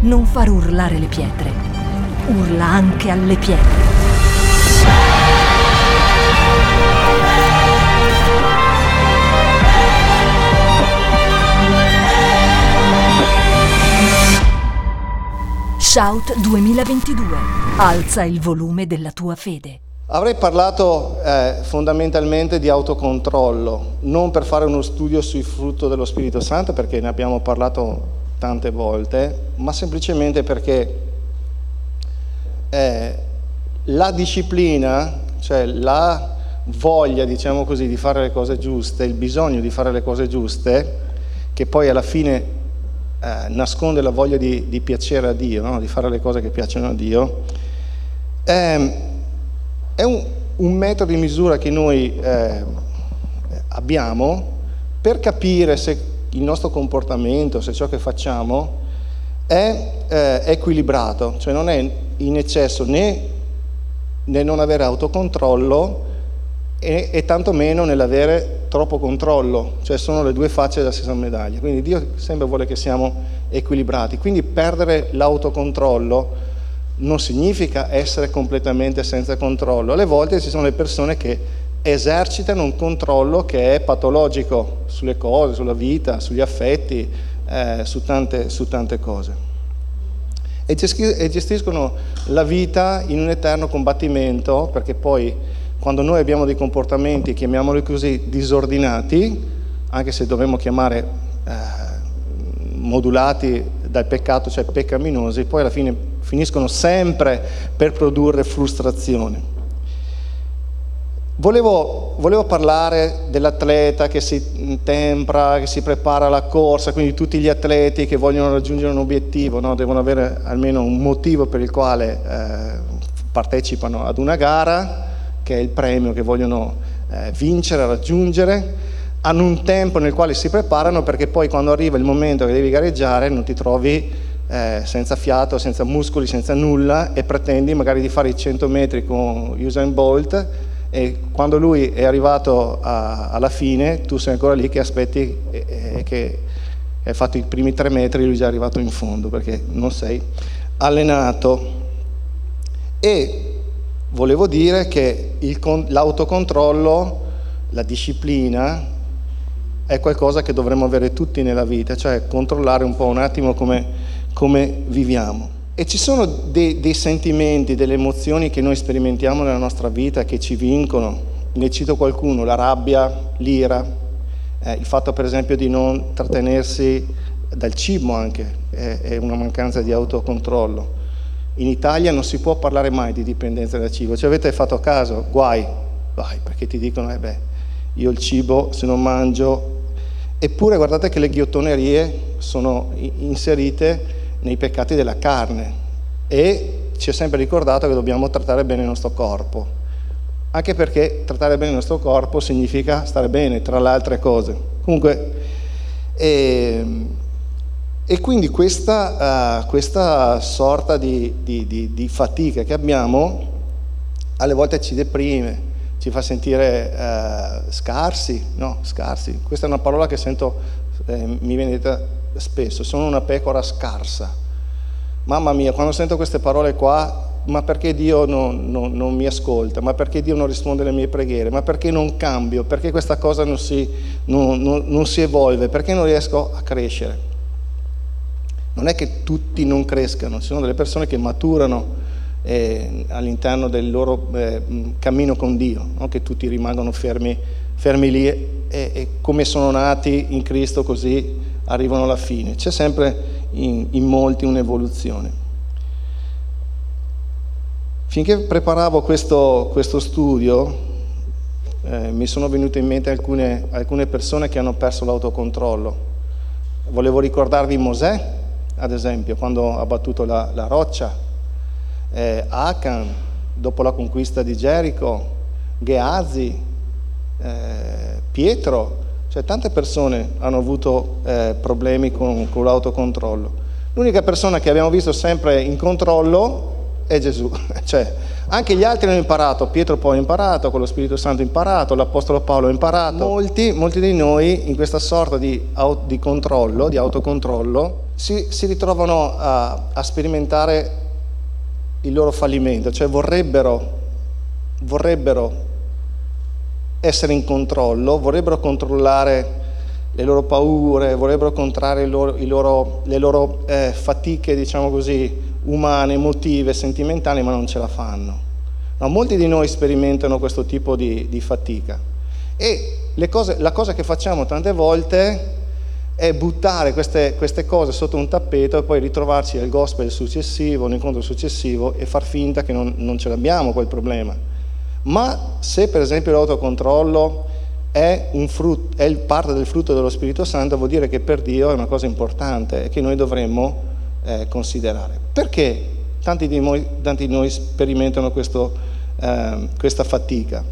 non far urlare le pietre, urla anche alle pietre. Shout 2022. Alza il volume della tua fede. Avrei parlato eh, fondamentalmente di autocontrollo, non per fare uno studio sui frutto dello Spirito Santo, perché ne abbiamo parlato tante volte, ma semplicemente perché eh, la disciplina, cioè la voglia, diciamo così, di fare le cose giuste, il bisogno di fare le cose giuste, che poi alla fine eh, nasconde la voglia di, di piacere a Dio, no? di fare le cose che piacciono a Dio, eh, è un, un, metodo di misura che noi eh, abbiamo per capire se il nostro comportamento, se ciò che facciamo è eh, equilibrato, cioè non è in eccesso né nel non avere autocontrollo e, e tantomeno nell'avere troppo controllo, cioè sono le due facce della stessa medaglia. Quindi Dio sempre vuole che siamo equilibrati. Quindi perdere l'autocontrollo non significa essere completamente senza controllo. Alle volte ci sono le persone che esercitano un controllo che è patologico sulle cose, sulla vita, sugli affetti, eh, su, tante, su tante cose. E gestiscono la vita in un eterno combattimento perché poi quando noi abbiamo dei comportamenti, chiamiamoli così, disordinati, anche se dovremmo chiamare eh, modulati dal peccato, cioè peccaminosi, poi alla fine finiscono sempre per produrre frustrazione. Volevo, volevo, parlare dell'atleta che si tempra, che si prepara alla corsa, quindi tutti gli atleti che vogliono raggiungere un obiettivo, no? devono avere almeno un motivo per il quale eh, partecipano ad una gara che è il premio che vogliono eh, vincere, raggiungere, hanno un tempo nel quale si preparano perché poi quando arriva il momento che devi gareggiare non ti trovi eh, senza fiato, senza muscoli, senza nulla e pretendi magari di fare i 100 metri con Usain Bolt e quando lui è arrivato a, alla fine tu sei ancora lì che aspetti e, e che hai fatto i primi tre metri e lui è già arrivato in fondo perché non sei allenato. E volevo dire che il, l'autocontrollo, la disciplina, è qualcosa che dovremmo avere tutti nella vita, cioè controllare un po' un attimo come, come viviamo. E ci sono dei, dei, sentimenti, delle emozioni che noi sperimentiamo nella nostra vita che ci vincono. Ne cito qualcuno, la rabbia, l'ira, eh, il fatto per esempio di non trattenersi dal cibo anche, è, è una mancanza di autocontrollo in Italia non si può parlare mai di dipendenza dal cibo. Ci avete fatto caso? Guai, guai, perché ti dicono, eh beh, io il cibo se non mangio... Eppure guardate che le ghiottonerie sono inserite nei peccati della carne e ci è sempre ricordato che dobbiamo trattare bene il nostro corpo, anche perché trattare bene il nostro corpo significa stare bene, tra le altre cose. Comunque, eh, e quindi questa, uh, questa sorta di, di, di, di, fatica che abbiamo alle volte ci deprime, ci fa sentire uh, scarsi, no, scarsi. Questa è una parola che sento, eh, mi viene detta spesso, sono una pecora scarsa. Mamma mia, quando sento queste parole qua, ma perché Dio non, non, non, mi ascolta? Ma perché Dio non risponde alle mie preghiere? Ma perché non cambio? Perché questa cosa non si, non si evolve? Perché non riesco a crescere? non è che tutti non crescano, ci sono delle persone che maturano eh, all'interno del loro eh, cammino con Dio, non che tutti rimangono fermi, fermi lì e, e, come sono nati in Cristo così arrivano alla fine. C'è sempre in, in molti un'evoluzione. Finché preparavo questo, questo studio eh, mi sono venute in mente alcune, alcune persone che hanno perso l'autocontrollo. Volevo ricordarvi Mosè, ad esempio, quando ha battuto la, la roccia, eh, Achan, dopo la conquista di Gerico, Geazi, eh, Pietro, cioè tante persone hanno avuto eh, problemi con, con l'autocontrollo. L'unica persona che abbiamo visto sempre in controllo è Gesù, cioè anche gli altri hanno imparato, Pietro poi ha imparato, con lo Spirito Santo ha imparato, l'Apostolo Paolo ha imparato. Molti, molti di noi in questa sorta di, di controllo, di autocontrollo, si, si ritrovano a, a, sperimentare il loro fallimento, cioè vorrebbero, vorrebbero essere in controllo, vorrebbero controllare le loro paure, vorrebbero controllare loro, loro, le loro eh, fatiche, diciamo così, umane, emotive, sentimentali, ma non ce la fanno. No, molti di noi sperimentano questo tipo di, di fatica e cose, la cosa che facciamo tante volte è buttare queste, queste, cose sotto un tappeto e poi ritrovarci al gospel successivo, un incontro successivo e far finta che non, non ce l'abbiamo quel problema. Ma se per esempio l'autocontrollo è, frutto, è parte del frutto dello Spirito Santo, vuol dire che per Dio è una cosa importante e che noi dovremmo eh, considerare. Perché tanti di, noi, tanti di noi sperimentano questo, eh, questa fatica?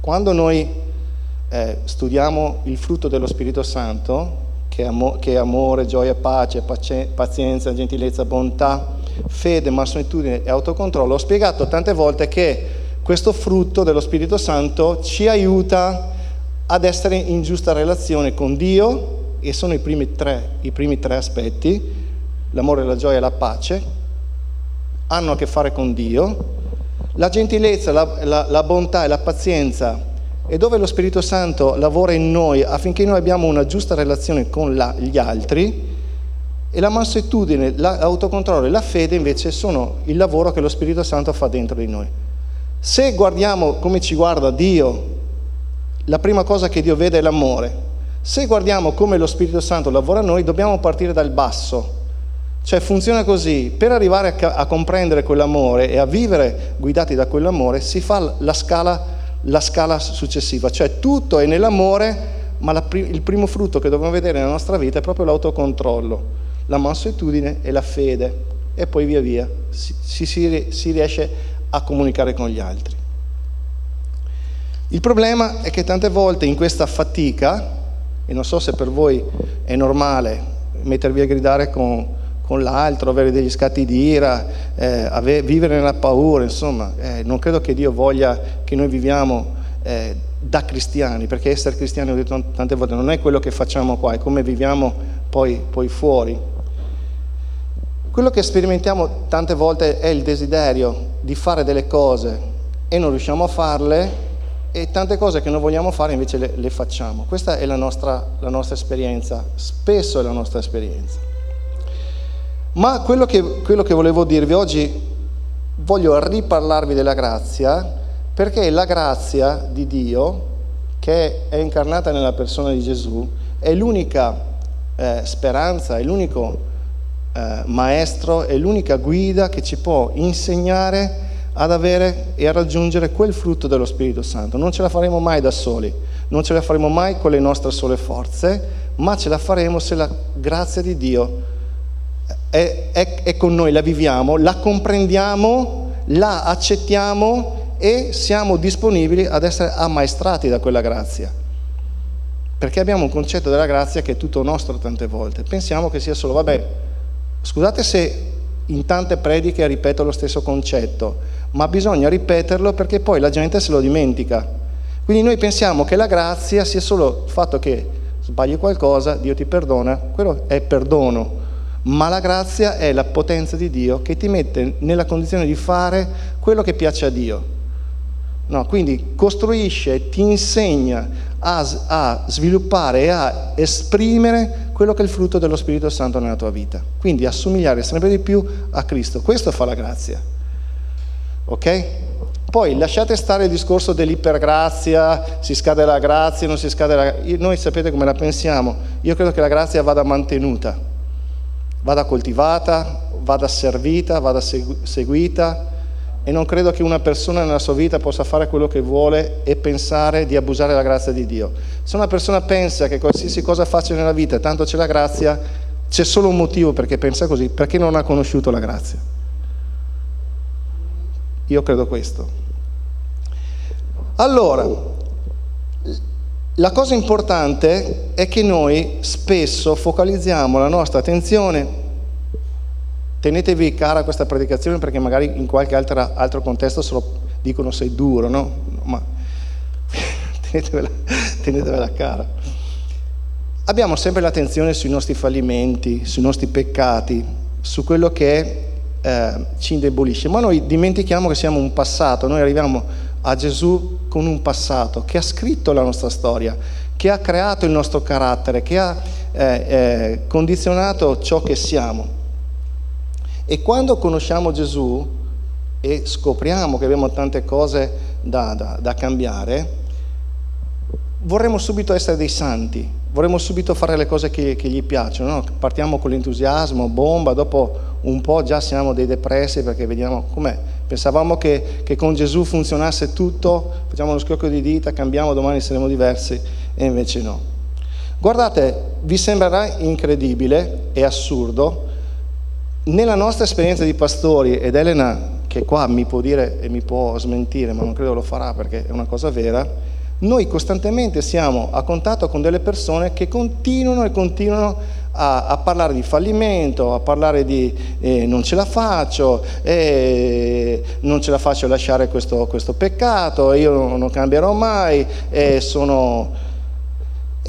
Quando noi eh, studiamo il frutto dello Spirito Santo, che amo- che è amore, gioia, pace, pace, pazienza, gentilezza, bontà, fede, mansuetudine e autocontrollo, ho spiegato tante volte che questo frutto dello Spirito Santo ci aiuta ad essere in giusta relazione con Dio, e sono i primi tre, i primi tre aspetti, l'amore, la gioia e la pace, hanno a che fare con Dio, la gentilezza, la, la, la bontà e la pazienza e dove lo Spirito Santo lavora in noi affinché noi abbiamo una giusta relazione con la, gli altri e la mansuetudine, l'autocontrollo e la fede invece sono il lavoro che lo Spirito Santo fa dentro di noi. Se guardiamo come ci guarda Dio, la prima cosa che Dio vede è l'amore. Se guardiamo come lo Spirito Santo lavora in noi, dobbiamo partire dal basso. Cioè funziona così, per arrivare a, a comprendere quell'amore e a vivere guidati da quell'amore si fa la scala la scala successiva, cioè tutto è nell'amore, ma la, il primo frutto che dobbiamo vedere nella nostra vita è proprio l'autocontrollo, la mansuetudine e la fede e poi via via si, si, si riesce a comunicare con gli altri. Il problema è che tante volte in questa fatica, e non so se per voi è normale mettervi a gridare con, con l'altro, avere degli scatti di ira, eh, avere, vivere nella paura, insomma, eh, non credo che Dio voglia che noi viviamo eh, da cristiani, perché essere cristiani, ho detto tante volte, non è quello che facciamo qua, è come viviamo poi, poi fuori. Quello che sperimentiamo tante volte è il desiderio di fare delle cose e non riusciamo a farle e tante cose che non vogliamo fare invece le, le facciamo. Questa è la nostra, la nostra esperienza, spesso è la nostra esperienza. Ma quello che, quello che volevo dirvi oggi, voglio riparlarvi della grazia, perché la grazia di Dio, che è incarnata nella persona di Gesù, è l'unica eh, speranza, è l'unico eh, maestro, è l'unica guida che ci può insegnare ad avere e a raggiungere quel frutto dello Spirito Santo. Non ce la faremo mai da soli, non ce la faremo mai con le nostre sole forze, ma ce la faremo se la grazia di Dio è, è, è con noi, la viviamo, la comprendiamo, la accettiamo e siamo disponibili ad essere ammaestrati da quella grazia. Perché abbiamo un concetto della grazia che è tutto nostro tante volte. Pensiamo che sia solo, vabbè, scusate se in tante prediche ripeto lo stesso concetto, ma bisogna ripeterlo perché poi la gente se lo dimentica. Quindi noi pensiamo che la grazia sia solo il fatto che sbagli qualcosa, Dio ti perdona, quello è perdono ma la grazia è la potenza di Dio che ti mette nella condizione di fare quello che piace a Dio. No, quindi costruisce, ti insegna a, a, sviluppare e a esprimere quello che è il frutto dello Spirito Santo nella tua vita. Quindi assomigliare sempre di più a Cristo. Questo fa la grazia. Ok? Poi lasciate stare il discorso dell'ipergrazia, si scade la grazia, non si scade la grazia. Noi sapete come la pensiamo. Io credo che la grazia vada mantenuta vada coltivata, vada servita, vada seguita e non credo che una persona nella sua vita possa fare quello che vuole e pensare di abusare della grazia di Dio. Se una persona pensa che qualsiasi cosa faccia nella vita, tanto c'è la grazia, c'è solo un motivo perché pensa così, perché non ha conosciuto la grazia. Io credo questo. Allora, la cosa importante è che noi spesso focalizziamo la nostra attenzione, tenetevi cara questa predicazione perché magari in qualche altra, altro contesto se lo dicono sei duro, no? Ma tenetevela, tenetevela cara. abbiamo sempre l'attenzione sui nostri fallimenti, sui nostri peccati, su quello che eh, ci indebolisce, ma noi dimentichiamo che siamo un passato, noi arriviamo a Gesù con un passato che ha scritto la nostra storia, che ha creato il nostro carattere, che ha eh, eh, condizionato ciò che siamo. E quando conosciamo Gesù e scopriamo che abbiamo tante cose da, da, da cambiare, vorremmo subito essere dei santi, vorremmo subito fare le cose che, che gli piacciono, no? partiamo con l'entusiasmo, bomba, dopo un po' già siamo dei depressi perché vediamo com'è. Pensavamo che, che con Gesù funzionasse tutto, facciamo uno schiocco di dita, cambiamo, domani saremo diversi e invece no. Guardate, vi sembrerà incredibile e assurdo, nella nostra esperienza di pastori, ed Elena che qua mi può dire e mi può smentire, ma non credo lo farà perché è una cosa vera, noi costantemente siamo a contatto con delle persone che continuano e continuano a, a parlare di fallimento, a parlare di eh, non ce la faccio, eh, non ce la faccio lasciare questo, questo peccato, io non cambierò mai, eh, sono...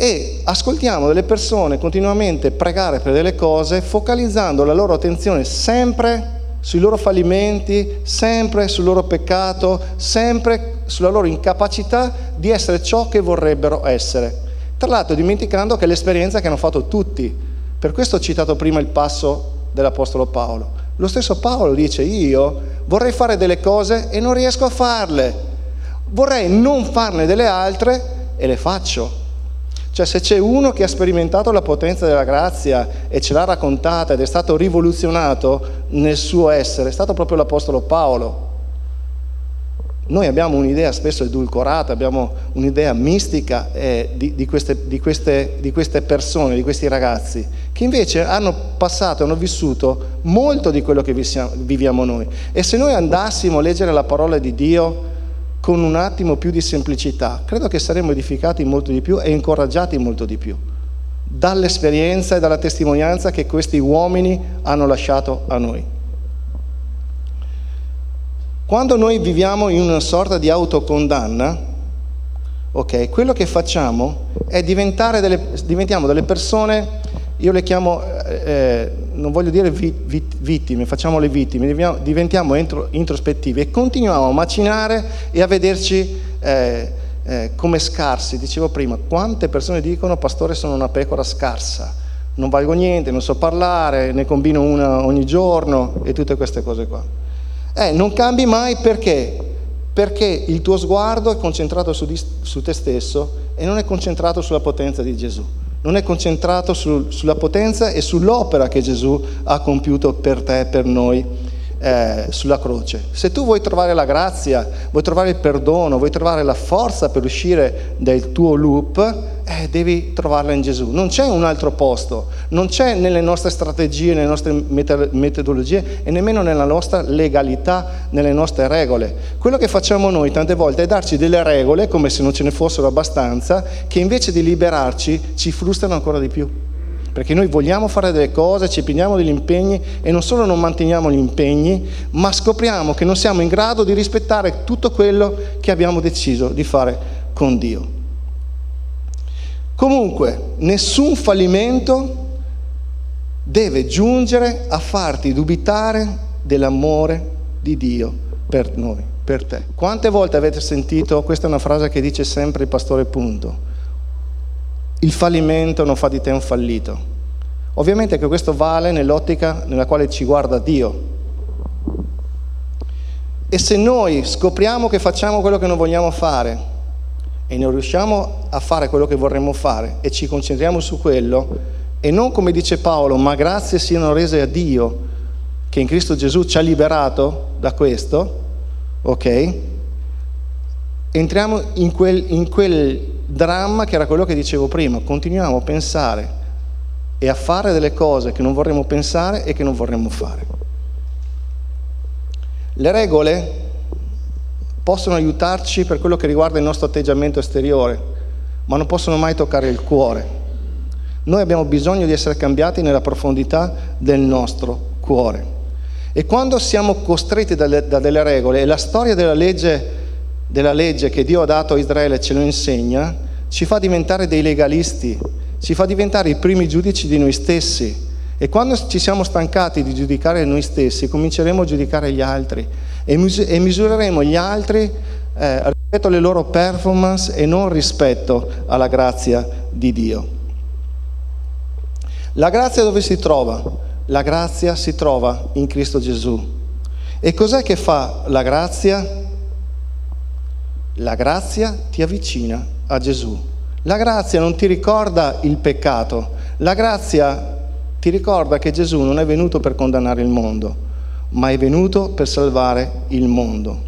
E ascoltiamo delle persone continuamente pregare per delle cose, focalizzando la loro attenzione sempre sui loro fallimenti, sempre sul loro peccato, sempre sulla loro incapacità di essere ciò che vorrebbero essere. Tra l'altro dimenticando che è l'esperienza che hanno fatto tutti. Per questo ho citato prima il passo dell'Apostolo Paolo. Lo stesso Paolo dice, io vorrei fare delle cose e non riesco a farle. Vorrei non farne delle altre e le faccio. Cioè se c'è uno che ha sperimentato la potenza della grazia e ce l'ha raccontata ed è stato rivoluzionato nel suo essere, è stato proprio l'Apostolo Paolo. Noi abbiamo un'idea spesso edulcorata, abbiamo un'idea mistica eh, di, di, queste, di, queste, di, queste, persone, di questi ragazzi, che invece hanno passato, hanno vissuto molto di quello che viviamo noi. E se noi andassimo a leggere la parola di Dio, con un attimo più di semplicità, credo che saremmo edificati molto di più e incoraggiati molto di più dall'esperienza e dalla testimonianza che questi uomini hanno lasciato a noi. Quando noi viviamo in una sorta di autocondanna, ok, quello che facciamo è diventare delle, diventiamo delle persone io le chiamo, eh, eh, non voglio dire vi, vi, vittime, facciamo le vittime, diventiamo, entro, introspettivi e continuiamo a macinare e a vederci eh, eh, come scarsi. Dicevo prima, quante persone dicono pastore sono una pecora scarsa, non valgo niente, non so parlare, ne combino una ogni giorno e tutte queste cose qua. Eh, non cambi mai perché? Perché il tuo sguardo è concentrato su, di, su te stesso e non è concentrato sulla potenza di Gesù non è concentrato su, sulla potenza e sull'opera che Gesù ha compiuto per te e per noi eh, sulla croce. Se tu vuoi trovare la grazia, vuoi trovare il perdono, vuoi trovare la forza per uscire dal tuo loop, eh, devi trovarla in Gesù. Non c'è un altro posto, non c'è nelle nostre strategie, nelle nostre metodologie e nemmeno nella nostra legalità, nelle nostre regole. Quello che facciamo noi tante volte è darci delle regole, come se non ce ne fossero abbastanza, che invece di liberarci ci frustrano ancora di più. Perché noi vogliamo fare delle cose, ci prendiamo degli impegni e non solo non manteniamo gli impegni, ma scopriamo che non siamo in grado di rispettare tutto quello che abbiamo deciso di fare con Dio. Comunque, nessun fallimento deve giungere a farti dubitare dell'amore di Dio per noi, per te. Quante volte avete sentito, questa è una frase che dice sempre il pastore Punto, il fallimento non fa di te un fallito. Ovviamente che questo vale nell'ottica nella quale ci guarda Dio. E se noi scopriamo che facciamo quello che non vogliamo fare, e non riusciamo a fare quello che vorremmo fare e ci concentriamo su quello e non come dice Paolo, ma grazie siano rese a Dio che in Cristo Gesù ci ha liberato da questo, ok? Entriamo in quel, in quel dramma che era quello che dicevo prima, continuiamo a pensare e a fare delle cose che non vorremmo pensare e che non vorremmo fare. Le regole possono aiutarci per quello che riguarda il nostro atteggiamento esteriore, ma non possono mai toccare il cuore. Noi abbiamo bisogno di essere cambiati nella profondità del nostro cuore. E quando siamo costretti da, delle regole, e la storia della legge, della legge che Dio ha dato a Israele ce lo insegna, ci fa diventare dei legalisti, ci fa diventare i primi giudici di noi stessi. E quando ci siamo stancati di giudicare noi stessi, cominceremo a giudicare gli altri e, mis- misureremo gli altri eh, rispetto alle loro performance e non rispetto alla grazia di Dio. La grazia dove si trova? La grazia si trova in Cristo Gesù. E cos'è che fa la grazia? La grazia ti avvicina a Gesù. La grazia non ti ricorda il peccato, la grazia ti ricorda che Gesù non è venuto per condannare il mondo, ma è venuto per salvare il mondo.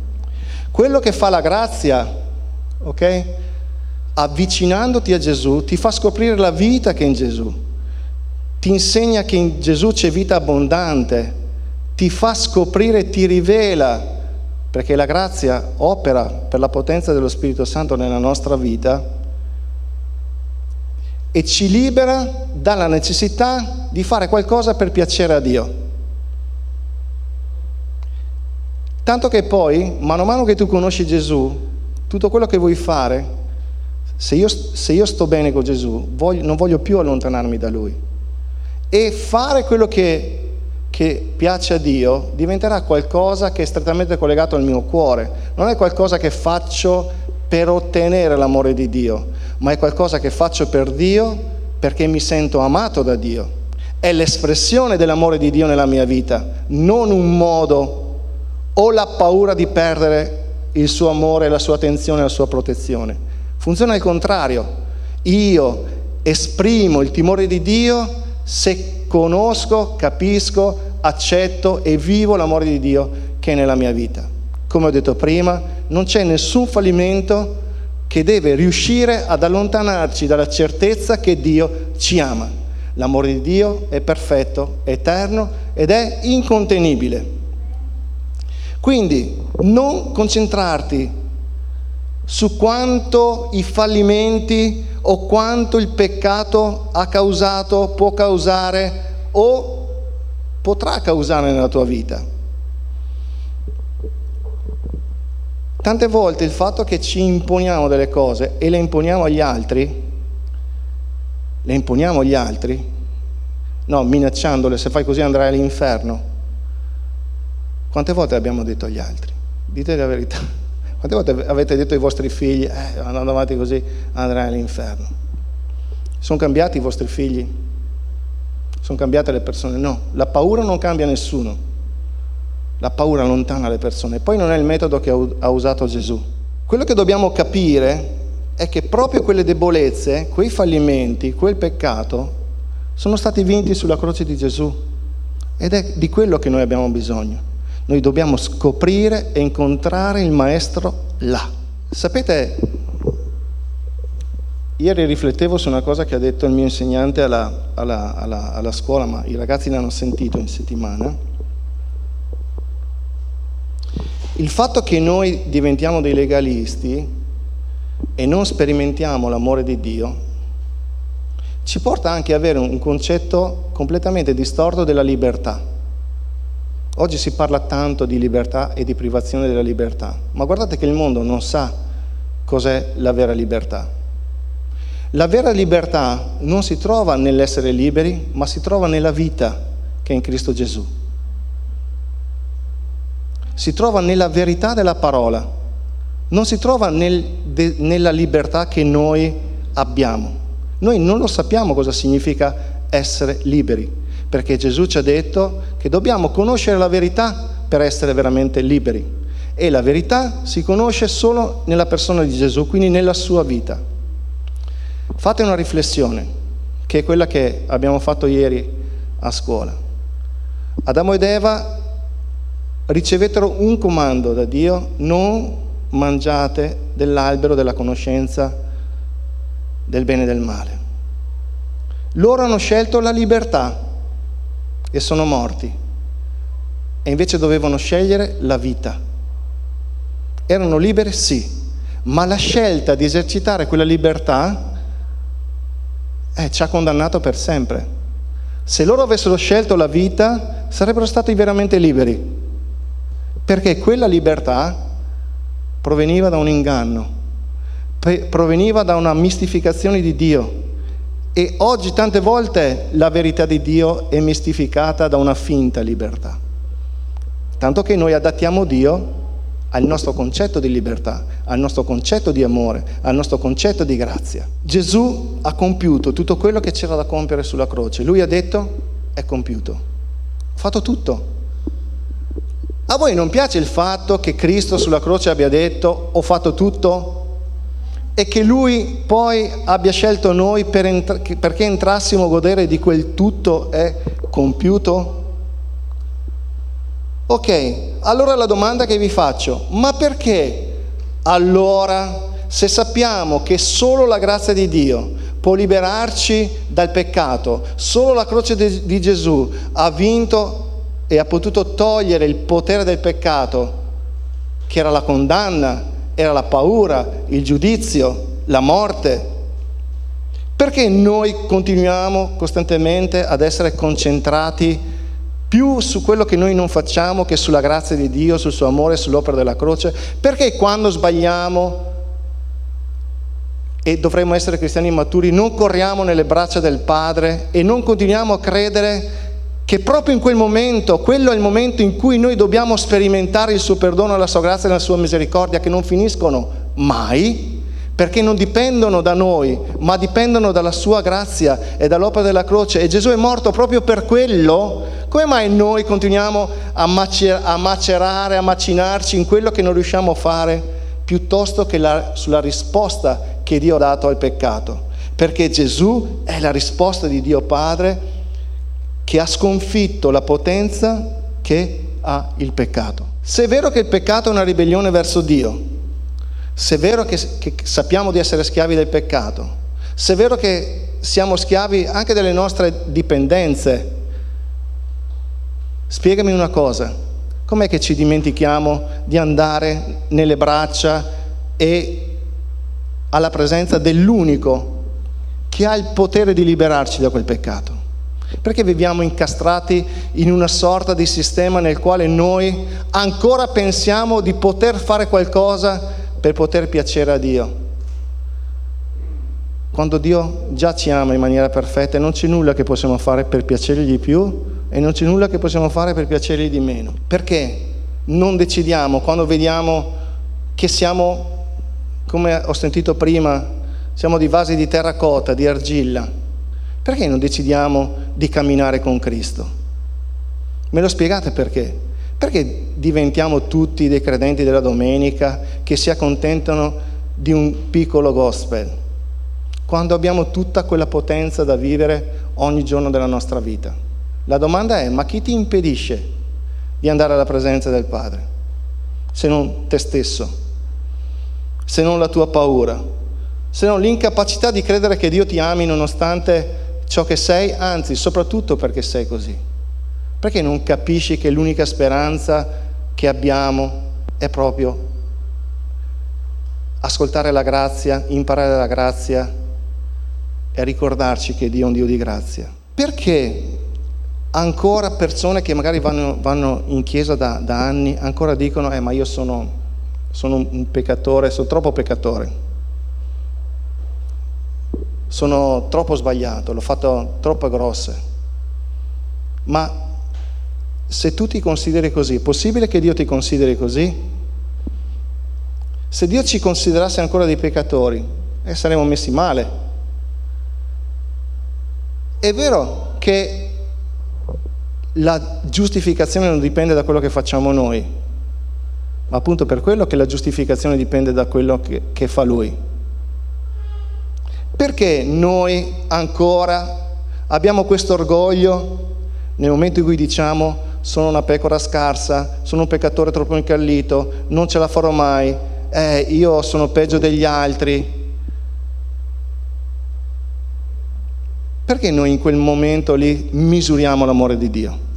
Quello che fa la grazia, ok? Avvicinandoti a Gesù, ti fa scoprire la vita che è in Gesù, ti insegna che in Gesù c'è vita abbondante, ti fa scoprire, ti rivela, perché la grazia opera per la potenza dello Spirito Santo nella nostra vita e ci libera dalla necessità di fare qualcosa per piacere a Dio. Tanto che poi, mano a mano che tu conosci Gesù, tutto quello che vuoi fare, se io, se io sto bene con Gesù, voglio, non voglio più allontanarmi da Lui. E fare quello che, che piace a Dio diventerà qualcosa che è strettamente collegato al mio cuore. Non è qualcosa che faccio per ottenere l'amore di Dio, ma è qualcosa che faccio per Dio perché mi sento amato da Dio. È l'espressione dell'amore di Dio nella mia vita, non un modo o la paura di perdere il suo amore, la sua attenzione, la sua protezione. Funziona al contrario. Io esprimo il timore di Dio se conosco, capisco, accetto e vivo l'amore di Dio che è nella mia vita. Come ho detto prima, non c'è nessun fallimento che deve riuscire ad allontanarci dalla certezza che Dio ci ama. L'amore di Dio è perfetto, eterno ed è incontenibile. Quindi non concentrarti su quanto i fallimenti o quanto il peccato ha causato, può causare o potrà causare nella tua vita. Tante volte il fatto che ci imponiamo delle cose e le imponiamo agli altri, le imponiamo agli altri, no, minacciandole, se fai così andrai all'inferno. Quante volte l'abbiamo detto agli altri? Dite la verità. Quante volte avete detto ai vostri figli, eh, andando avanti così andrai all'inferno? Sono cambiati i vostri figli? Sono cambiate le persone? No, la paura non cambia nessuno. La paura allontana le persone. Poi non è il metodo che ha usato Gesù. Quello che dobbiamo capire è che proprio quelle debolezze, quei fallimenti, quel peccato sono stati vinti sulla croce di Gesù. Ed è di quello che noi abbiamo bisogno. Noi dobbiamo scoprire e incontrare il Maestro là. Sapete, ieri riflettevo su una cosa che ha detto il mio insegnante alla, alla, alla, alla scuola, ma i ragazzi l'hanno sentito in settimana il fatto che noi diventiamo dei legalisti e non sperimentiamo l'amore di Dio ci porta anche ad avere un concetto completamente distorto della libertà. Oggi si parla tanto di libertà e di privazione della libertà, ma guardate che il mondo non sa cos'è la vera libertà. La vera libertà non si trova nell'essere liberi, ma si trova nella vita che è in Cristo Gesù si trova nella verità della parola, non si trova nel, de, nella libertà che noi abbiamo. Noi non lo sappiamo cosa significa essere liberi, perché Gesù ci ha detto che dobbiamo conoscere la verità per essere veramente liberi. E la verità si conosce solo nella persona di Gesù, quindi nella sua vita. Fate una riflessione, che è quella che abbiamo fatto ieri a scuola. Adamo ed Eva ricevettero un comando da Dio, non mangiate dell'albero della conoscenza del bene e del male. Loro hanno scelto la libertà e sono morti e invece dovevano scegliere la vita. Erano liberi sì, ma la scelta di esercitare quella libertà eh, ci ha condannato per sempre. Se loro avessero scelto la vita, sarebbero stati veramente liberi perché quella libertà proveniva da un inganno, proveniva da una mistificazione di Dio E oggi tante volte la verità di Dio è mistificata da una finta libertà. Tanto che noi adattiamo Dio al nostro concetto di libertà, al nostro concetto di amore, al nostro concetto di grazia. Gesù ha compiuto tutto quello che c'era da compiere sulla croce. Lui ha detto, è compiuto. Ho fatto tutto. A voi non piace il fatto che Cristo sulla croce abbia detto, ho fatto tutto? E che Lui poi abbia scelto noi per entra- perché entrassimo a godere di quel tutto è compiuto? Ok, allora la domanda che vi faccio, ma perché allora, se sappiamo che solo la grazia di Dio può liberarci dal peccato, solo la croce di, Gesù ha vinto e ha potuto togliere il potere del peccato, che era la condanna, era la paura, il giudizio, la morte, perché noi continuiamo costantemente ad essere concentrati più su quello che noi non facciamo che sulla grazia di Dio, sul suo amore, sull'opera della croce? Perché quando sbagliamo e dovremmo essere cristiani maturi, non corriamo nelle braccia del Padre e non continuiamo a credere che proprio in quel momento, quello è il momento in cui noi dobbiamo sperimentare il suo perdono, la sua grazia e la sua misericordia, che non finiscono mai, perché non dipendono da noi, ma dipendono dalla sua grazia e dall'opera della croce. E Gesù è morto proprio per quello. Come mai noi continuiamo a, macerare, a macinarci in quello che non riusciamo a fare, piuttosto che la, sulla risposta che Dio ha dato al peccato? Perché Gesù è la risposta di Dio Padre che ha sconfitto la potenza che ha il peccato. Se è vero che il peccato è una ribellione verso Dio, se è vero che, che sappiamo di essere schiavi del peccato, se è vero che siamo schiavi anche delle nostre dipendenze, spiegami una cosa, com'è che ci dimentichiamo di andare nelle braccia e alla presenza dell'unico che ha il potere di liberarci da quel peccato? Perché viviamo incastrati in una sorta di sistema nel quale noi ancora pensiamo di poter fare qualcosa per poter piacere a Dio. Quando Dio già ci ama in maniera perfetta non c'è nulla che possiamo fare per piacergli di più e non c'è nulla che possiamo fare per piacergli di meno. Perché non decidiamo quando vediamo che siamo, come ho sentito prima, siamo di vasi di terracotta, di argilla? Perché non decidiamo di camminare con Cristo? Me lo spiegate perché? Perché diventiamo tutti dei credenti della domenica che si accontentano di un piccolo gospel, quando abbiamo tutta quella potenza da vivere ogni giorno della nostra vita? La domanda è, ma chi ti impedisce di andare alla presenza del Padre? Se non te stesso, se non la tua paura, se non l'incapacità di credere che Dio ti ami nonostante ciò che sei, anzi soprattutto perché sei così. Perché non capisci che l'unica speranza che abbiamo è proprio ascoltare la grazia, imparare la grazia e ricordarci che Dio è un Dio di grazia? Perché ancora persone che magari vanno, vanno in chiesa da, da, anni ancora dicono eh ma io sono, sono un peccatore, sono troppo peccatore, sono troppo sbagliato, l'ho fatto troppe grosse. Ma se tu ti consideri così, è possibile che Dio ti consideri così? Se Dio ci considerasse ancora dei peccatori, eh, saremmo messi male. È vero che la giustificazione non dipende da quello che facciamo noi, ma appunto per quello che la giustificazione dipende da quello che, che fa Lui. Perché noi ancora abbiamo questo orgoglio nel momento in cui diciamo sono una pecora scarsa, sono un peccatore troppo incallito, non ce la farò mai, eh, io sono peggio degli altri. Perché noi in quel momento lì misuriamo l'amore di Dio?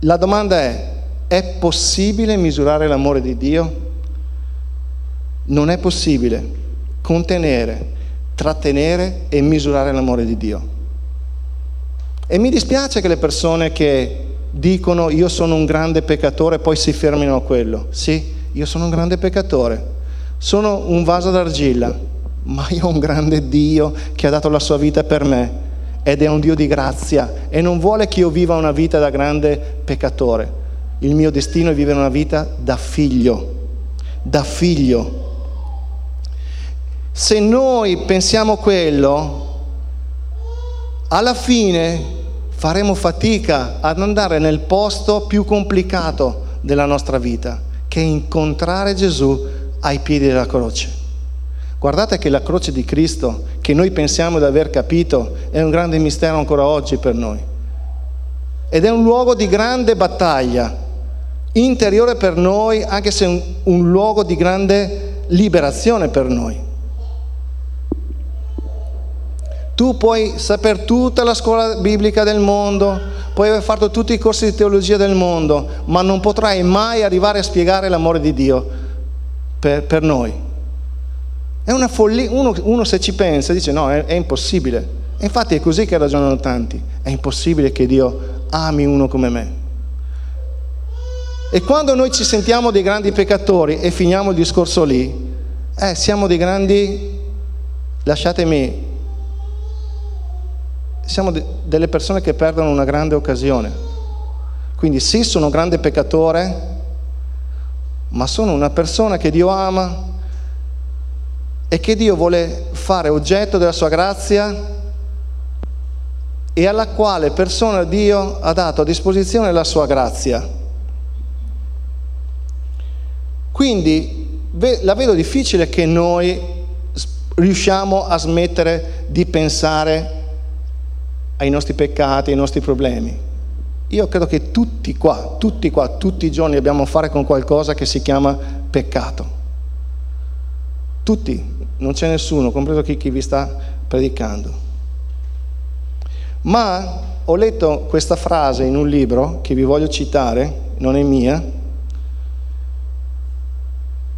La domanda è, è possibile misurare l'amore di Dio? Non è possibile contenere, trattenere e misurare l'amore di Dio. E mi dispiace che le persone che dicono io sono un grande peccatore poi si fermino a quello. Sì, io sono un grande peccatore, sono un vaso d'argilla, ma io ho un grande Dio che ha dato la sua vita per me ed è un Dio di grazia e non vuole che io viva una vita da grande peccatore. Il mio destino è vivere una vita da figlio, da figlio. Se noi pensiamo quello, alla fine faremo fatica ad andare nel posto più complicato della nostra vita, che è incontrare Gesù ai piedi della croce. Guardate che la croce di Cristo, che noi pensiamo di aver capito, è un grande mistero ancora oggi per noi. Ed è un luogo di grande battaglia interiore per noi, anche se un, un luogo di grande liberazione per noi. Tu puoi sapere tutta la scuola biblica del mondo, puoi aver fatto tutti i corsi di teologia del mondo, ma non potrai mai arrivare a spiegare l'amore di Dio per, per noi. È una follia, uno, uno, se ci pensa dice no, è, è impossibile. E infatti è così che ragionano tanti, è impossibile che Dio ami uno come me. E quando noi ci sentiamo dei grandi peccatori e finiamo il discorso lì, eh, siamo dei grandi, lasciatemi siamo de- delle persone che perdono una grande occasione. Quindi sì, sono un grande peccatore, ma sono una persona che Dio ama e che Dio vuole fare oggetto della sua grazia e alla quale persona Dio ha dato a disposizione la sua grazia. Quindi la vedo difficile che noi riusciamo a smettere di pensare ai nostri peccati, ai nostri problemi. Io credo che tutti qua, tutti qua, tutti i giorni abbiamo a fare con qualcosa che si chiama peccato. Tutti, non c'è nessuno, compreso chi, chi vi sta predicando. Ma ho letto questa frase in un libro che vi voglio citare, non è mia,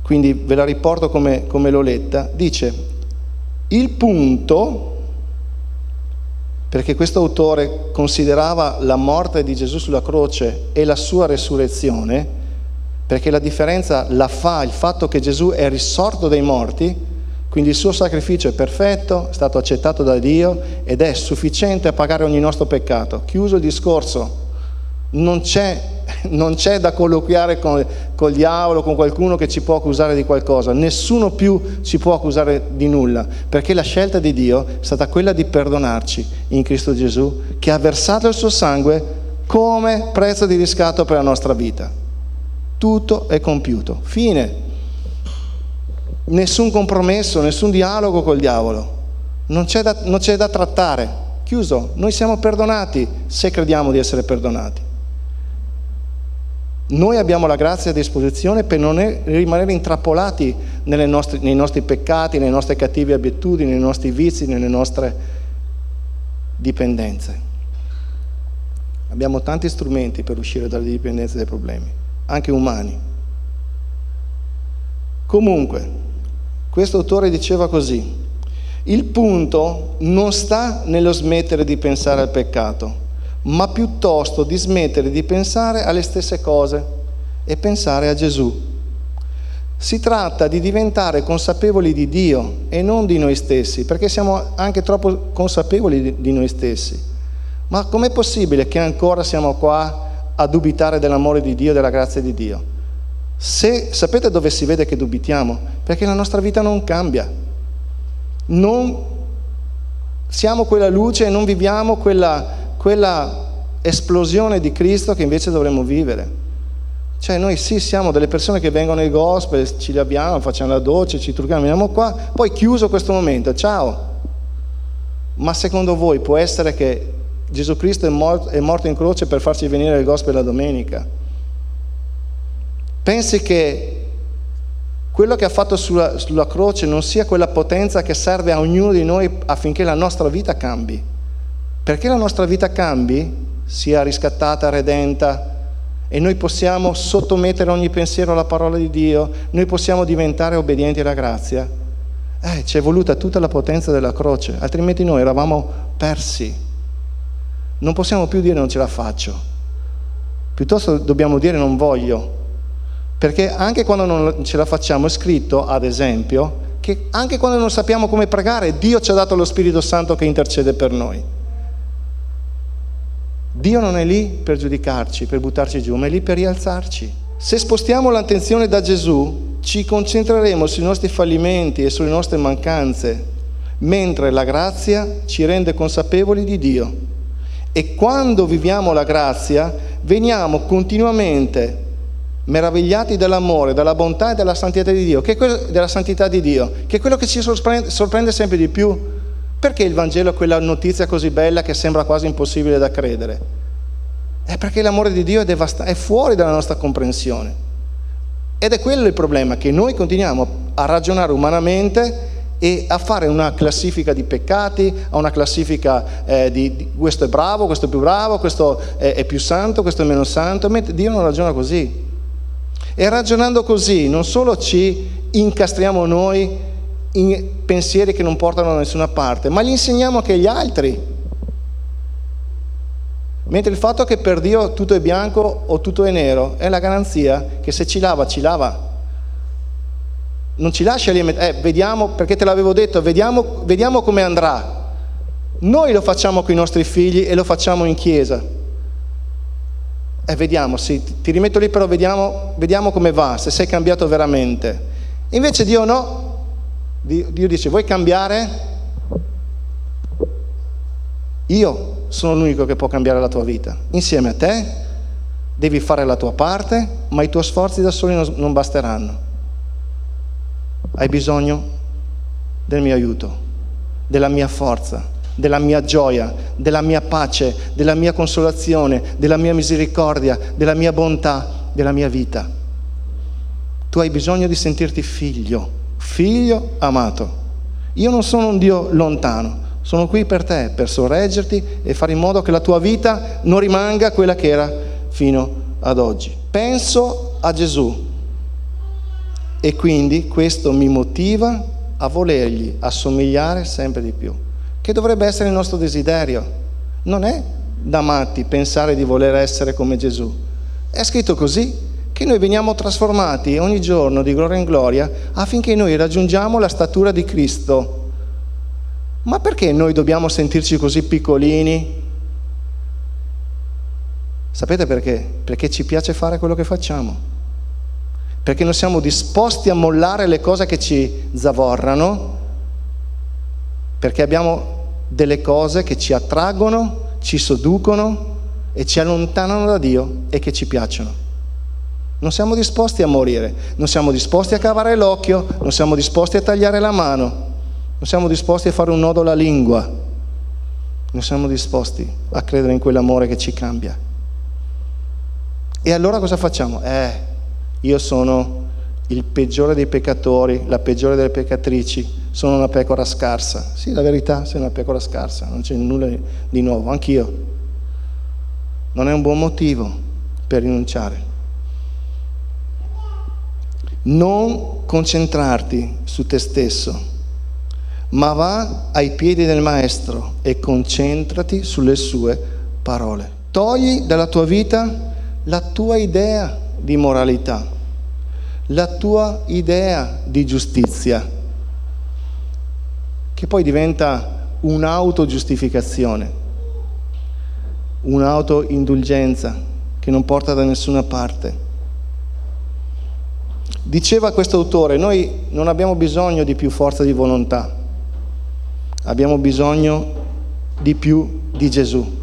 quindi ve la riporto come, come l'ho letta. Dice, il punto perché questo autore considerava la morte di Gesù sulla croce e la sua resurrezione, perché la differenza la fa il fatto che Gesù è risorto dai morti, quindi il suo sacrificio è perfetto, è stato accettato da Dio ed è sufficiente a pagare ogni nostro peccato. Chiuso il discorso, non c'è, non c'è da colloquiare con, il diavolo, con qualcuno che ci può accusare di qualcosa, nessuno più ci può accusare di nulla, perché la scelta di Dio è stata quella di perdonarci in Cristo Gesù, che ha versato il suo sangue come prezzo di riscatto per la nostra vita. Tutto è compiuto. Fine. Nessun compromesso, nessun dialogo col diavolo. Non c'è da, non c'è da trattare. Chiuso. Noi siamo perdonati se crediamo di essere perdonati. Noi abbiamo la grazia a disposizione per non rimanere intrappolati nostre, nei nostri peccati, nelle nostre cattive abitudini, nei nostri vizi, nelle nostre dipendenze. Abbiamo tanti strumenti per uscire dalle dipendenze dai problemi, anche umani. Comunque, questo autore diceva così, il punto non sta nello smettere di pensare al peccato, ma piuttosto di smettere di pensare alle stesse cose e pensare a Gesù. Si tratta di diventare consapevoli di Dio e non di noi stessi, perché siamo anche troppo consapevoli di noi stessi. Ma com'è possibile che ancora siamo qua a dubitare dell'amore di Dio e della grazia di Dio? Se, sapete dove si vede che dubitiamo? Perché la nostra vita non cambia. Non siamo quella luce e non viviamo quella quella esplosione di Cristo che invece dovremmo vivere. Cioè noi sì siamo delle persone che vengono ai gospel, ci laviamo, facciamo la doccia, ci trucchiamo, veniamo qua, poi chiuso questo momento, ciao. Ma secondo voi può essere che Gesù Cristo è morto, è morto in croce per farci venire il gospel la domenica? Pensi che quello che ha fatto sulla, sulla croce non sia quella potenza che serve a ognuno di noi affinché la nostra vita cambi? Perché la nostra vita cambi, sia riscattata, redenta, e noi possiamo sottomettere ogni pensiero alla parola di Dio, noi possiamo diventare obbedienti alla grazia, eh, ci è voluta tutta la potenza della croce, altrimenti noi eravamo persi. Non possiamo più dire non ce la faccio, piuttosto dobbiamo dire non voglio, perché anche quando non ce la facciamo è scritto, ad esempio, che anche quando non sappiamo come pregare, Dio ci ha dato lo Spirito Santo che intercede per noi. Dio non è lì per giudicarci, per buttarci giù, ma è lì per rialzarci. Se spostiamo l'attenzione da Gesù, ci concentreremo sui nostri fallimenti e sulle nostre mancanze, mentre la grazia ci rende consapevoli di Dio. E quando viviamo la grazia, veniamo continuamente meravigliati dall'amore, dalla bontà e della santità di Dio, che è quello, della santità di Dio, che è quello che ci sorprende, sorprende sempre di più. Perché il Vangelo è quella notizia così bella che sembra quasi impossibile da credere? È perché l'amore di Dio è, devasta- è fuori dalla nostra comprensione. Ed è quello il problema, che noi continuiamo a ragionare umanamente e a fare una classifica di peccati, a una classifica eh, di, di, questo è bravo, questo è più bravo, questo è, è più santo, questo è meno santo, mentre Dio non ragiona così. E ragionando così non solo ci incastriamo noi in pensieri che non portano da nessuna parte, ma li insegniamo anche agli altri. Mentre il fatto che per Dio tutto è bianco o tutto è nero è la garanzia che se ci lava, ci lava. Non ci lascia lì, eh, vediamo, perché te l'avevo detto, vediamo, vediamo come andrà. Noi lo facciamo con i nostri figli e lo facciamo in chiesa. E eh, vediamo, sì, ti rimetto lì, però vediamo, vediamo come va, se sei cambiato veramente. Invece Dio no, Dio dice, vuoi cambiare? Io sono l'unico che può cambiare la tua vita. Insieme a te devi fare la tua parte, ma i tuoi sforzi da soli non basteranno. Hai bisogno del mio aiuto, della mia forza, della mia gioia, della mia pace, della mia consolazione, della mia misericordia, della mia bontà, della mia vita. Tu hai bisogno di sentirti figlio, figlio amato. Io non sono un Dio lontano, sono qui per te, per sorreggerti e fare in modo che la tua vita non rimanga quella che era fino ad oggi. Penso a Gesù e quindi questo mi motiva a volergli assomigliare sempre di più che dovrebbe essere il nostro desiderio. Non è da matti pensare di voler essere come Gesù. È scritto così, che noi veniamo trasformati ogni giorno di gloria in gloria affinché noi raggiungiamo la statura di Cristo. Ma perché noi dobbiamo sentirci così piccolini? Sapete perché? Perché ci piace fare quello che facciamo. Perché non siamo disposti a mollare le cose che ci zavorrano, perché abbiamo delle cose che ci attraggono, ci seducono e ci allontanano da Dio e che ci piacciono. Non siamo disposti a morire, non siamo disposti a cavare l'occhio, non siamo disposti a tagliare la mano, non siamo disposti a fare un nodo alla lingua, non siamo disposti a credere in quell'amore che ci cambia. E allora cosa facciamo? Eh, io sono il peggiore dei peccatori, la peggiore delle peccatrici, sono una pecora scarsa. Sì, la verità, sei una pecora scarsa, non c'è nulla di nuovo, anch'io. Non è un buon motivo per rinunciare. Non concentrarti su te stesso, ma va ai piedi del Maestro e concentrati sulle sue parole. Togli dalla tua vita la tua idea di moralità, la tua idea di giustizia che poi diventa un'autogiustificazione, un'autoindulgenza che non porta da nessuna parte. Diceva questo autore, noi non abbiamo bisogno di più forza di volontà, abbiamo bisogno di più di Gesù.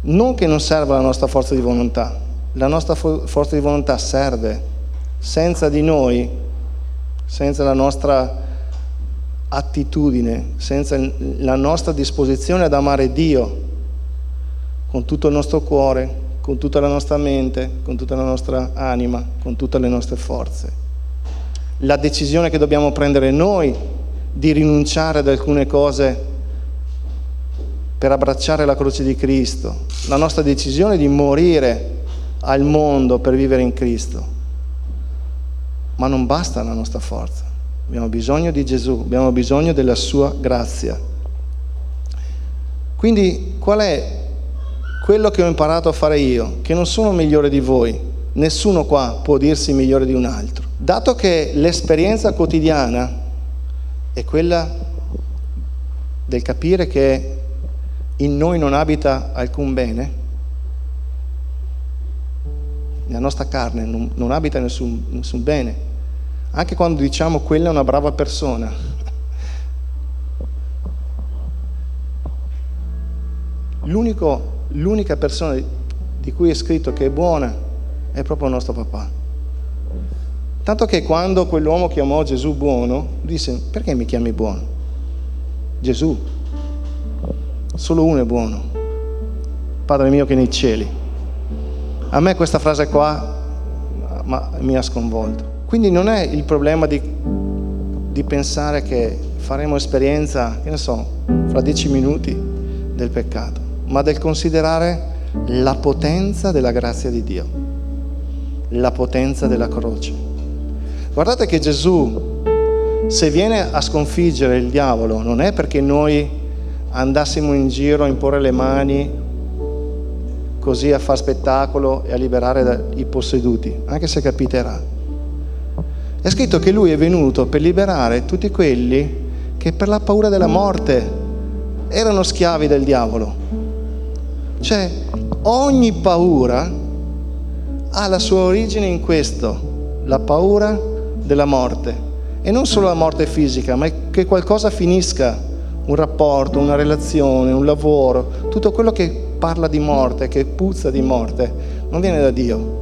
Non che non serva la nostra forza di volontà, la nostra forza di volontà serve. Senza di noi senza la nostra attitudine, senza la nostra disposizione ad amare Dio con tutto il nostro cuore, con tutta la nostra mente, con tutta la nostra anima, con tutte le nostre forze. La decisione che dobbiamo prendere noi di rinunciare ad alcune cose per abbracciare la croce di Cristo, la nostra decisione di morire al mondo per vivere in Cristo ma non basta la nostra forza. Abbiamo bisogno di Gesù, abbiamo bisogno della sua grazia. Quindi qual è quello che ho imparato a fare io? Che non sono migliore di voi, nessuno qua può dirsi migliore di un altro. dato che l'esperienza quotidiana è quella del capire che in noi non abita alcun bene, nella nostra carne non, non abita nessun, nessun bene, anche quando diciamo quella è una brava persona. L'unico, l'unica persona di cui è scritto che è buona è proprio il nostro papà. Tanto che quando quell'uomo chiamò Gesù buono, disse, perché mi chiami buono? Gesù, solo uno è buono, Padre mio che nei cieli. A me questa frase qua ma, mi ha sconvolto. Quindi non è il problema di, di pensare che faremo esperienza, che ne so, fra dieci minuti del peccato, ma del considerare la potenza della grazia di Dio, la potenza della croce Guardate che Gesù, se viene a sconfiggere il diavolo, non è perché noi andassimo in giro a imporre le mani così a far spettacolo e a liberare i posseduti, anche se capiterà. È scritto che lui è venuto per liberare tutti quelli che per la paura della morte erano schiavi del diavolo. Cioè, ogni paura ha la sua origine in questo, la paura della morte. E non solo la morte fisica, ma che qualcosa finisca, un rapporto, una relazione, un lavoro, tutto quello che parla di morte, che puzza di morte, non viene da Dio.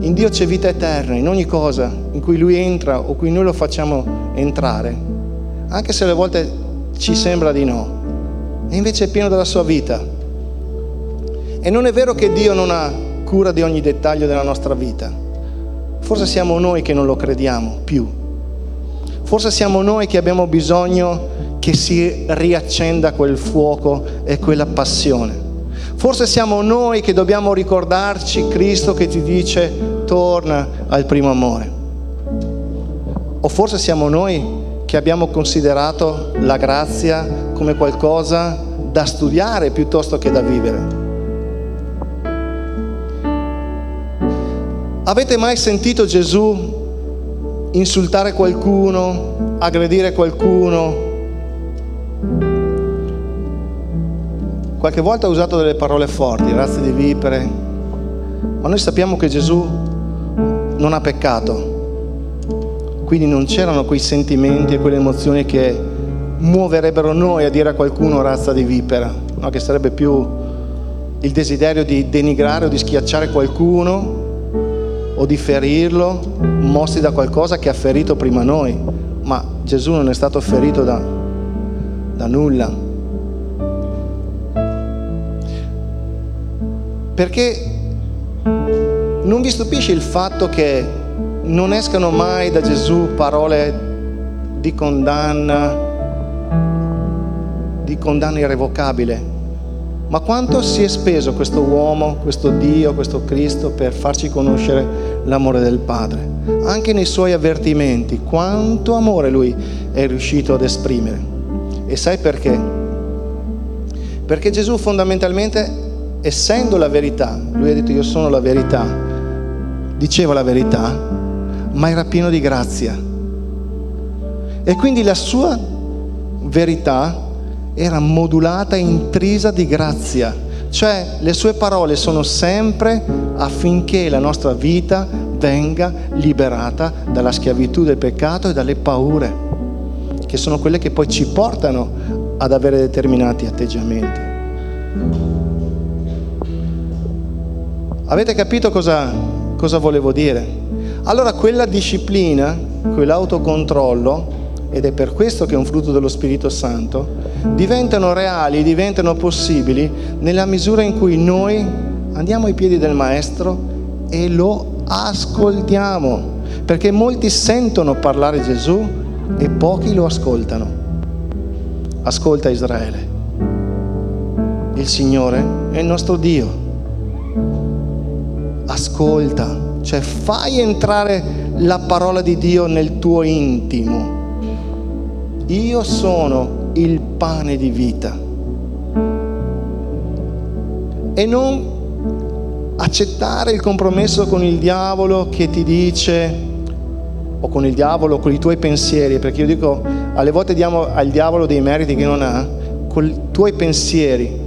In Dio c'è vita eterna, in ogni cosa in cui Lui entra o cui noi lo facciamo entrare, anche se alle volte ci sembra di no, e invece è pieno della sua vita. E non è vero che Dio non ha cura di ogni dettaglio della nostra vita. Forse siamo noi che non lo crediamo più. Forse siamo noi che abbiamo bisogno che si riaccenda quel fuoco e quella passione. Forse siamo noi che dobbiamo ricordarci Cristo che ti dice torna al primo amore. O forse siamo noi che abbiamo considerato la grazia come qualcosa da studiare piuttosto che da vivere. Avete mai sentito Gesù insultare qualcuno, aggredire qualcuno? Qualche volta ha usato delle parole forti, razze di vipere, ma noi sappiamo che Gesù non ha peccato, quindi non c'erano quei sentimenti e quelle emozioni che muoverebbero noi a dire a qualcuno razza di vipera, no? che sarebbe più il desiderio di denigrare o di schiacciare qualcuno o di ferirlo, mossi da qualcosa che ha ferito prima noi, ma Gesù non è stato ferito da, da nulla. Perché non vi stupisce il fatto che non escano mai da Gesù parole di condanna, di condanna irrevocabile, ma quanto si è speso questo uomo, questo Dio, questo Cristo per farci conoscere l'amore del Padre? Anche nei suoi avvertimenti, quanto amore lui è riuscito ad esprimere. E sai perché? Perché Gesù fondamentalmente, essendo la verità, lui ha detto io sono la verità, diceva la verità, ma era pieno di grazia. E quindi la sua verità era modulata e intrisa di grazia, cioè le sue parole sono sempre affinché la nostra vita venga liberata dalla schiavitù del peccato e dalle paure, che sono quelle che poi ci portano ad avere determinati atteggiamenti. Avete capito cosa, cosa volevo dire? Allora quella disciplina, quell'autocontrollo, ed è per questo che è un frutto dello Spirito Santo, diventano reali, diventano possibili nella misura in cui noi andiamo ai piedi del Maestro e lo ascoltiamo, perché molti sentono parlare Gesù e pochi lo ascoltano. Ascolta Israele, il Signore è il nostro Dio. Ascolta, cioè fai entrare la parola di Dio nel tuo intimo io sono il pane di vita. E non accettare il compromesso con il diavolo che ti dice, o con il diavolo, con i tuoi pensieri, perché io dico, alle volte diamo al diavolo dei meriti che non ha, con i tuoi pensieri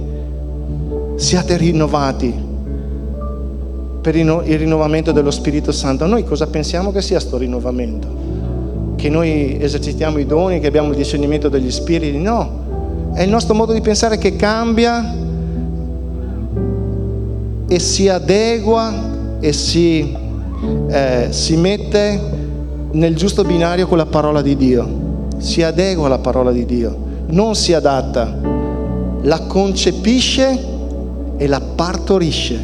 siate rinnovati per il rinnovamento dello Spirito Santo. Noi cosa pensiamo che sia questo rinnovamento? Che noi esercitiamo i doni, che abbiamo il discernimento degli spiriti? No, è il nostro modo di pensare che cambia e si adegua e si, eh, si mette nel giusto binario con la parola di Dio. Si adegua alla parola di Dio, non si adatta, la concepisce e la partorisce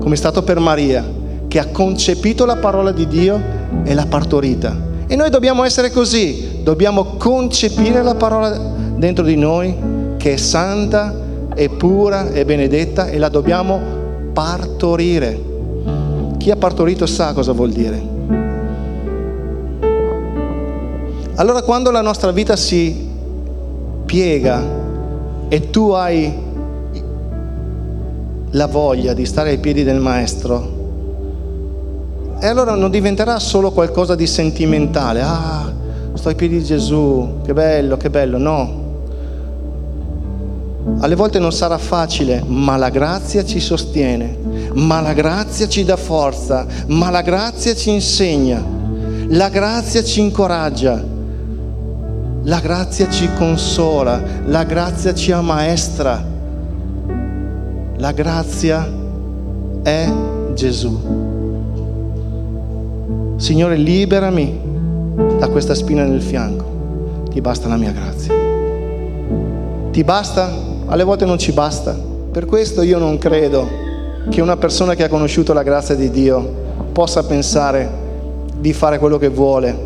come è stato per Maria, che ha concepito la parola di Dio e l'ha partorita. E noi dobbiamo essere così, dobbiamo concepire la parola dentro di noi, che è santa, è pura, è benedetta, e la dobbiamo partorire. Chi ha partorito sa cosa vuol dire. Allora quando la nostra vita si piega e tu hai la voglia di stare ai piedi del Maestro, e allora non diventerà solo qualcosa di sentimentale. Ah, sto ai piedi di Gesù, che bello, che bello. No. Alle volte non sarà facile, ma la grazia ci sostiene, ma la grazia ci dà forza, ma la grazia ci insegna, la grazia ci incoraggia, la grazia ci consola, la grazia ci ammaestra. La grazia è Gesù. Signore, liberami da questa spina nel fianco. Ti basta la mia grazia. Ti basta? Alle volte non ci basta. Per questo io non credo che una persona che ha conosciuto la grazia di Dio possa pensare di fare quello che vuole.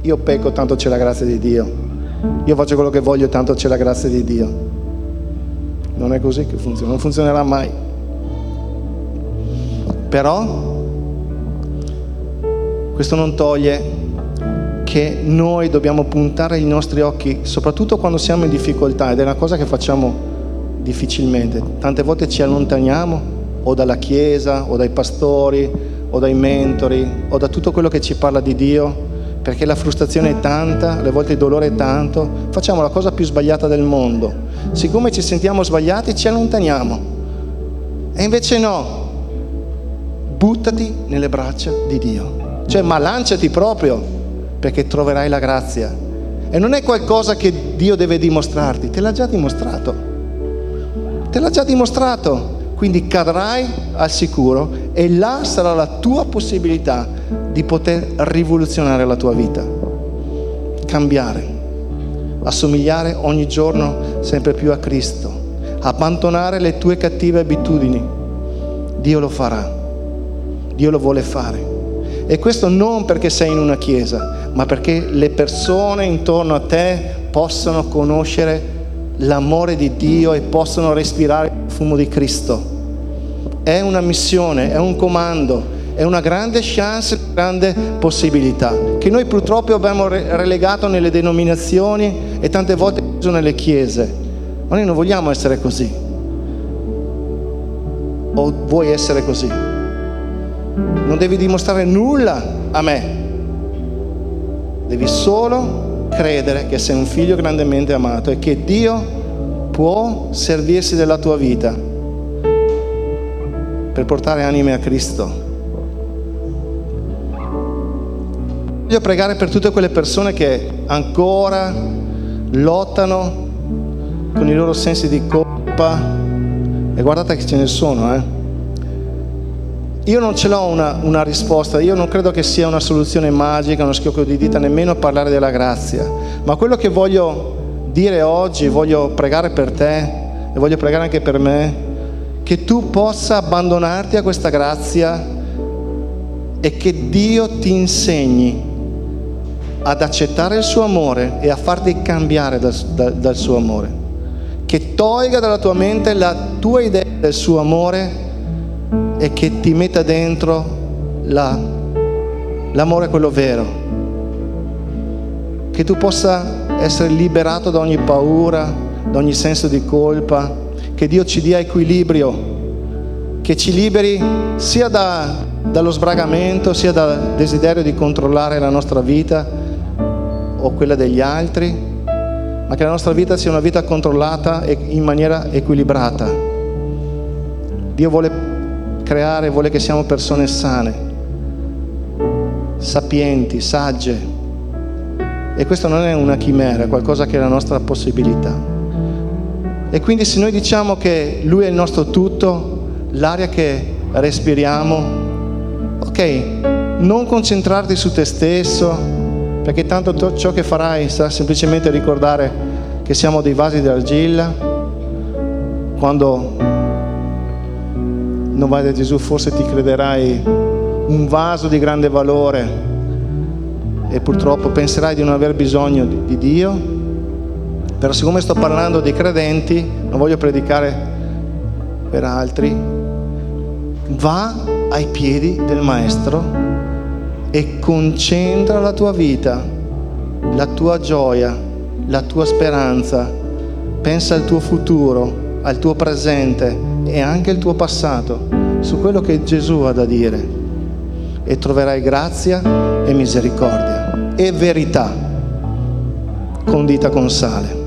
Io pecco, tanto c'è la grazia di Dio. Io faccio quello che voglio, tanto c'è la grazia di Dio. Non è così che funziona, non funzionerà mai. Però questo non toglie che noi dobbiamo puntare i nostri occhi, soprattutto quando siamo in difficoltà, ed è una cosa che facciamo difficilmente. Tante volte ci allontaniamo o dalla Chiesa, o dai pastori, o dai mentori, o da tutto quello che ci parla di Dio, perché la frustrazione è tanta, alle volte il dolore è tanto, facciamo la cosa più sbagliata del mondo. Siccome ci sentiamo sbagliati ci allontaniamo. E invece no, buttati nelle braccia di Dio. Cioè, ma lanciati proprio, perché troverai la grazia. E non è qualcosa che Dio deve dimostrarti, te l'ha già dimostrato. Te l'ha già dimostrato. Quindi cadrai al sicuro e là sarà la tua possibilità di poter rivoluzionare la tua vita, cambiare, assomigliare ogni giorno sempre più a Cristo, abbandonare le tue cattive abitudini. Dio lo farà, Dio lo vuole fare. E questo non perché sei in una chiesa, ma perché le persone intorno a te possano conoscere l'amore di Dio e possono respirare il fumo di Cristo. È una missione, è un comando, è una grande chance, una grande possibilità, che noi purtroppo abbiamo relegato nelle denominazioni e tante volte nelle chiese. Ma noi non vogliamo essere così. O vuoi essere così? Non devi dimostrare nulla a me. Devi solo credere che sei un figlio grandemente amato e che Dio può servirsi della tua vita per portare anime a Cristo. Voglio pregare per tutte quelle persone che ancora lottano con i loro sensi di colpa. E guardate che ce ne sono, eh. Io non ce l'ho una, una, risposta, io non credo che sia una soluzione magica, uno schiocco di dita, nemmeno parlare della grazia. Ma quello che voglio dire oggi, voglio pregare per te e voglio pregare anche per me, che tu possa abbandonarti a questa grazia e che Dio ti insegni ad accettare il suo amore e a farti cambiare dal, dal, dal suo amore. Che tolga dalla tua mente la tua idea del suo amore e che ti metta dentro la, l'amore quello vero. Che tu possa essere liberato da ogni paura, da ogni senso di colpa, che Dio ci dia equilibrio, che ci liberi sia da, dallo sbragamento, sia dal desiderio di controllare la nostra vita o quella degli altri, ma che la nostra vita sia una vita controllata e in maniera equilibrata. Dio vuole creare, vuole che siamo persone sane, sapienti, sagge. E questo non è una chimera, è qualcosa che è la nostra possibilità. E quindi se noi diciamo che Lui è il nostro tutto, l'aria che respiriamo, ok, non concentrarti su te stesso, perché tanto ciò che farai sarà semplicemente ricordare che siamo dei vasi d'argilla, quando non vai da Gesù forse ti crederai un vaso di grande valore. E purtroppo penserai di non aver bisogno di, di Dio. Però siccome sto parlando dei credenti, non voglio predicare per altri, va ai piedi del Maestro e concentra la tua vita, la tua gioia, la tua speranza, pensa al tuo futuro, al tuo presente e anche al tuo passato, su quello che Gesù ha da dire e troverai grazia e misericordia e verità condita con sale.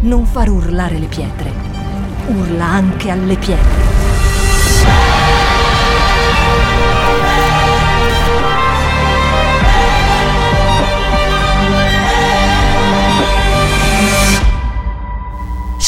Non far urlare le pietre. Urla anche alle pietre.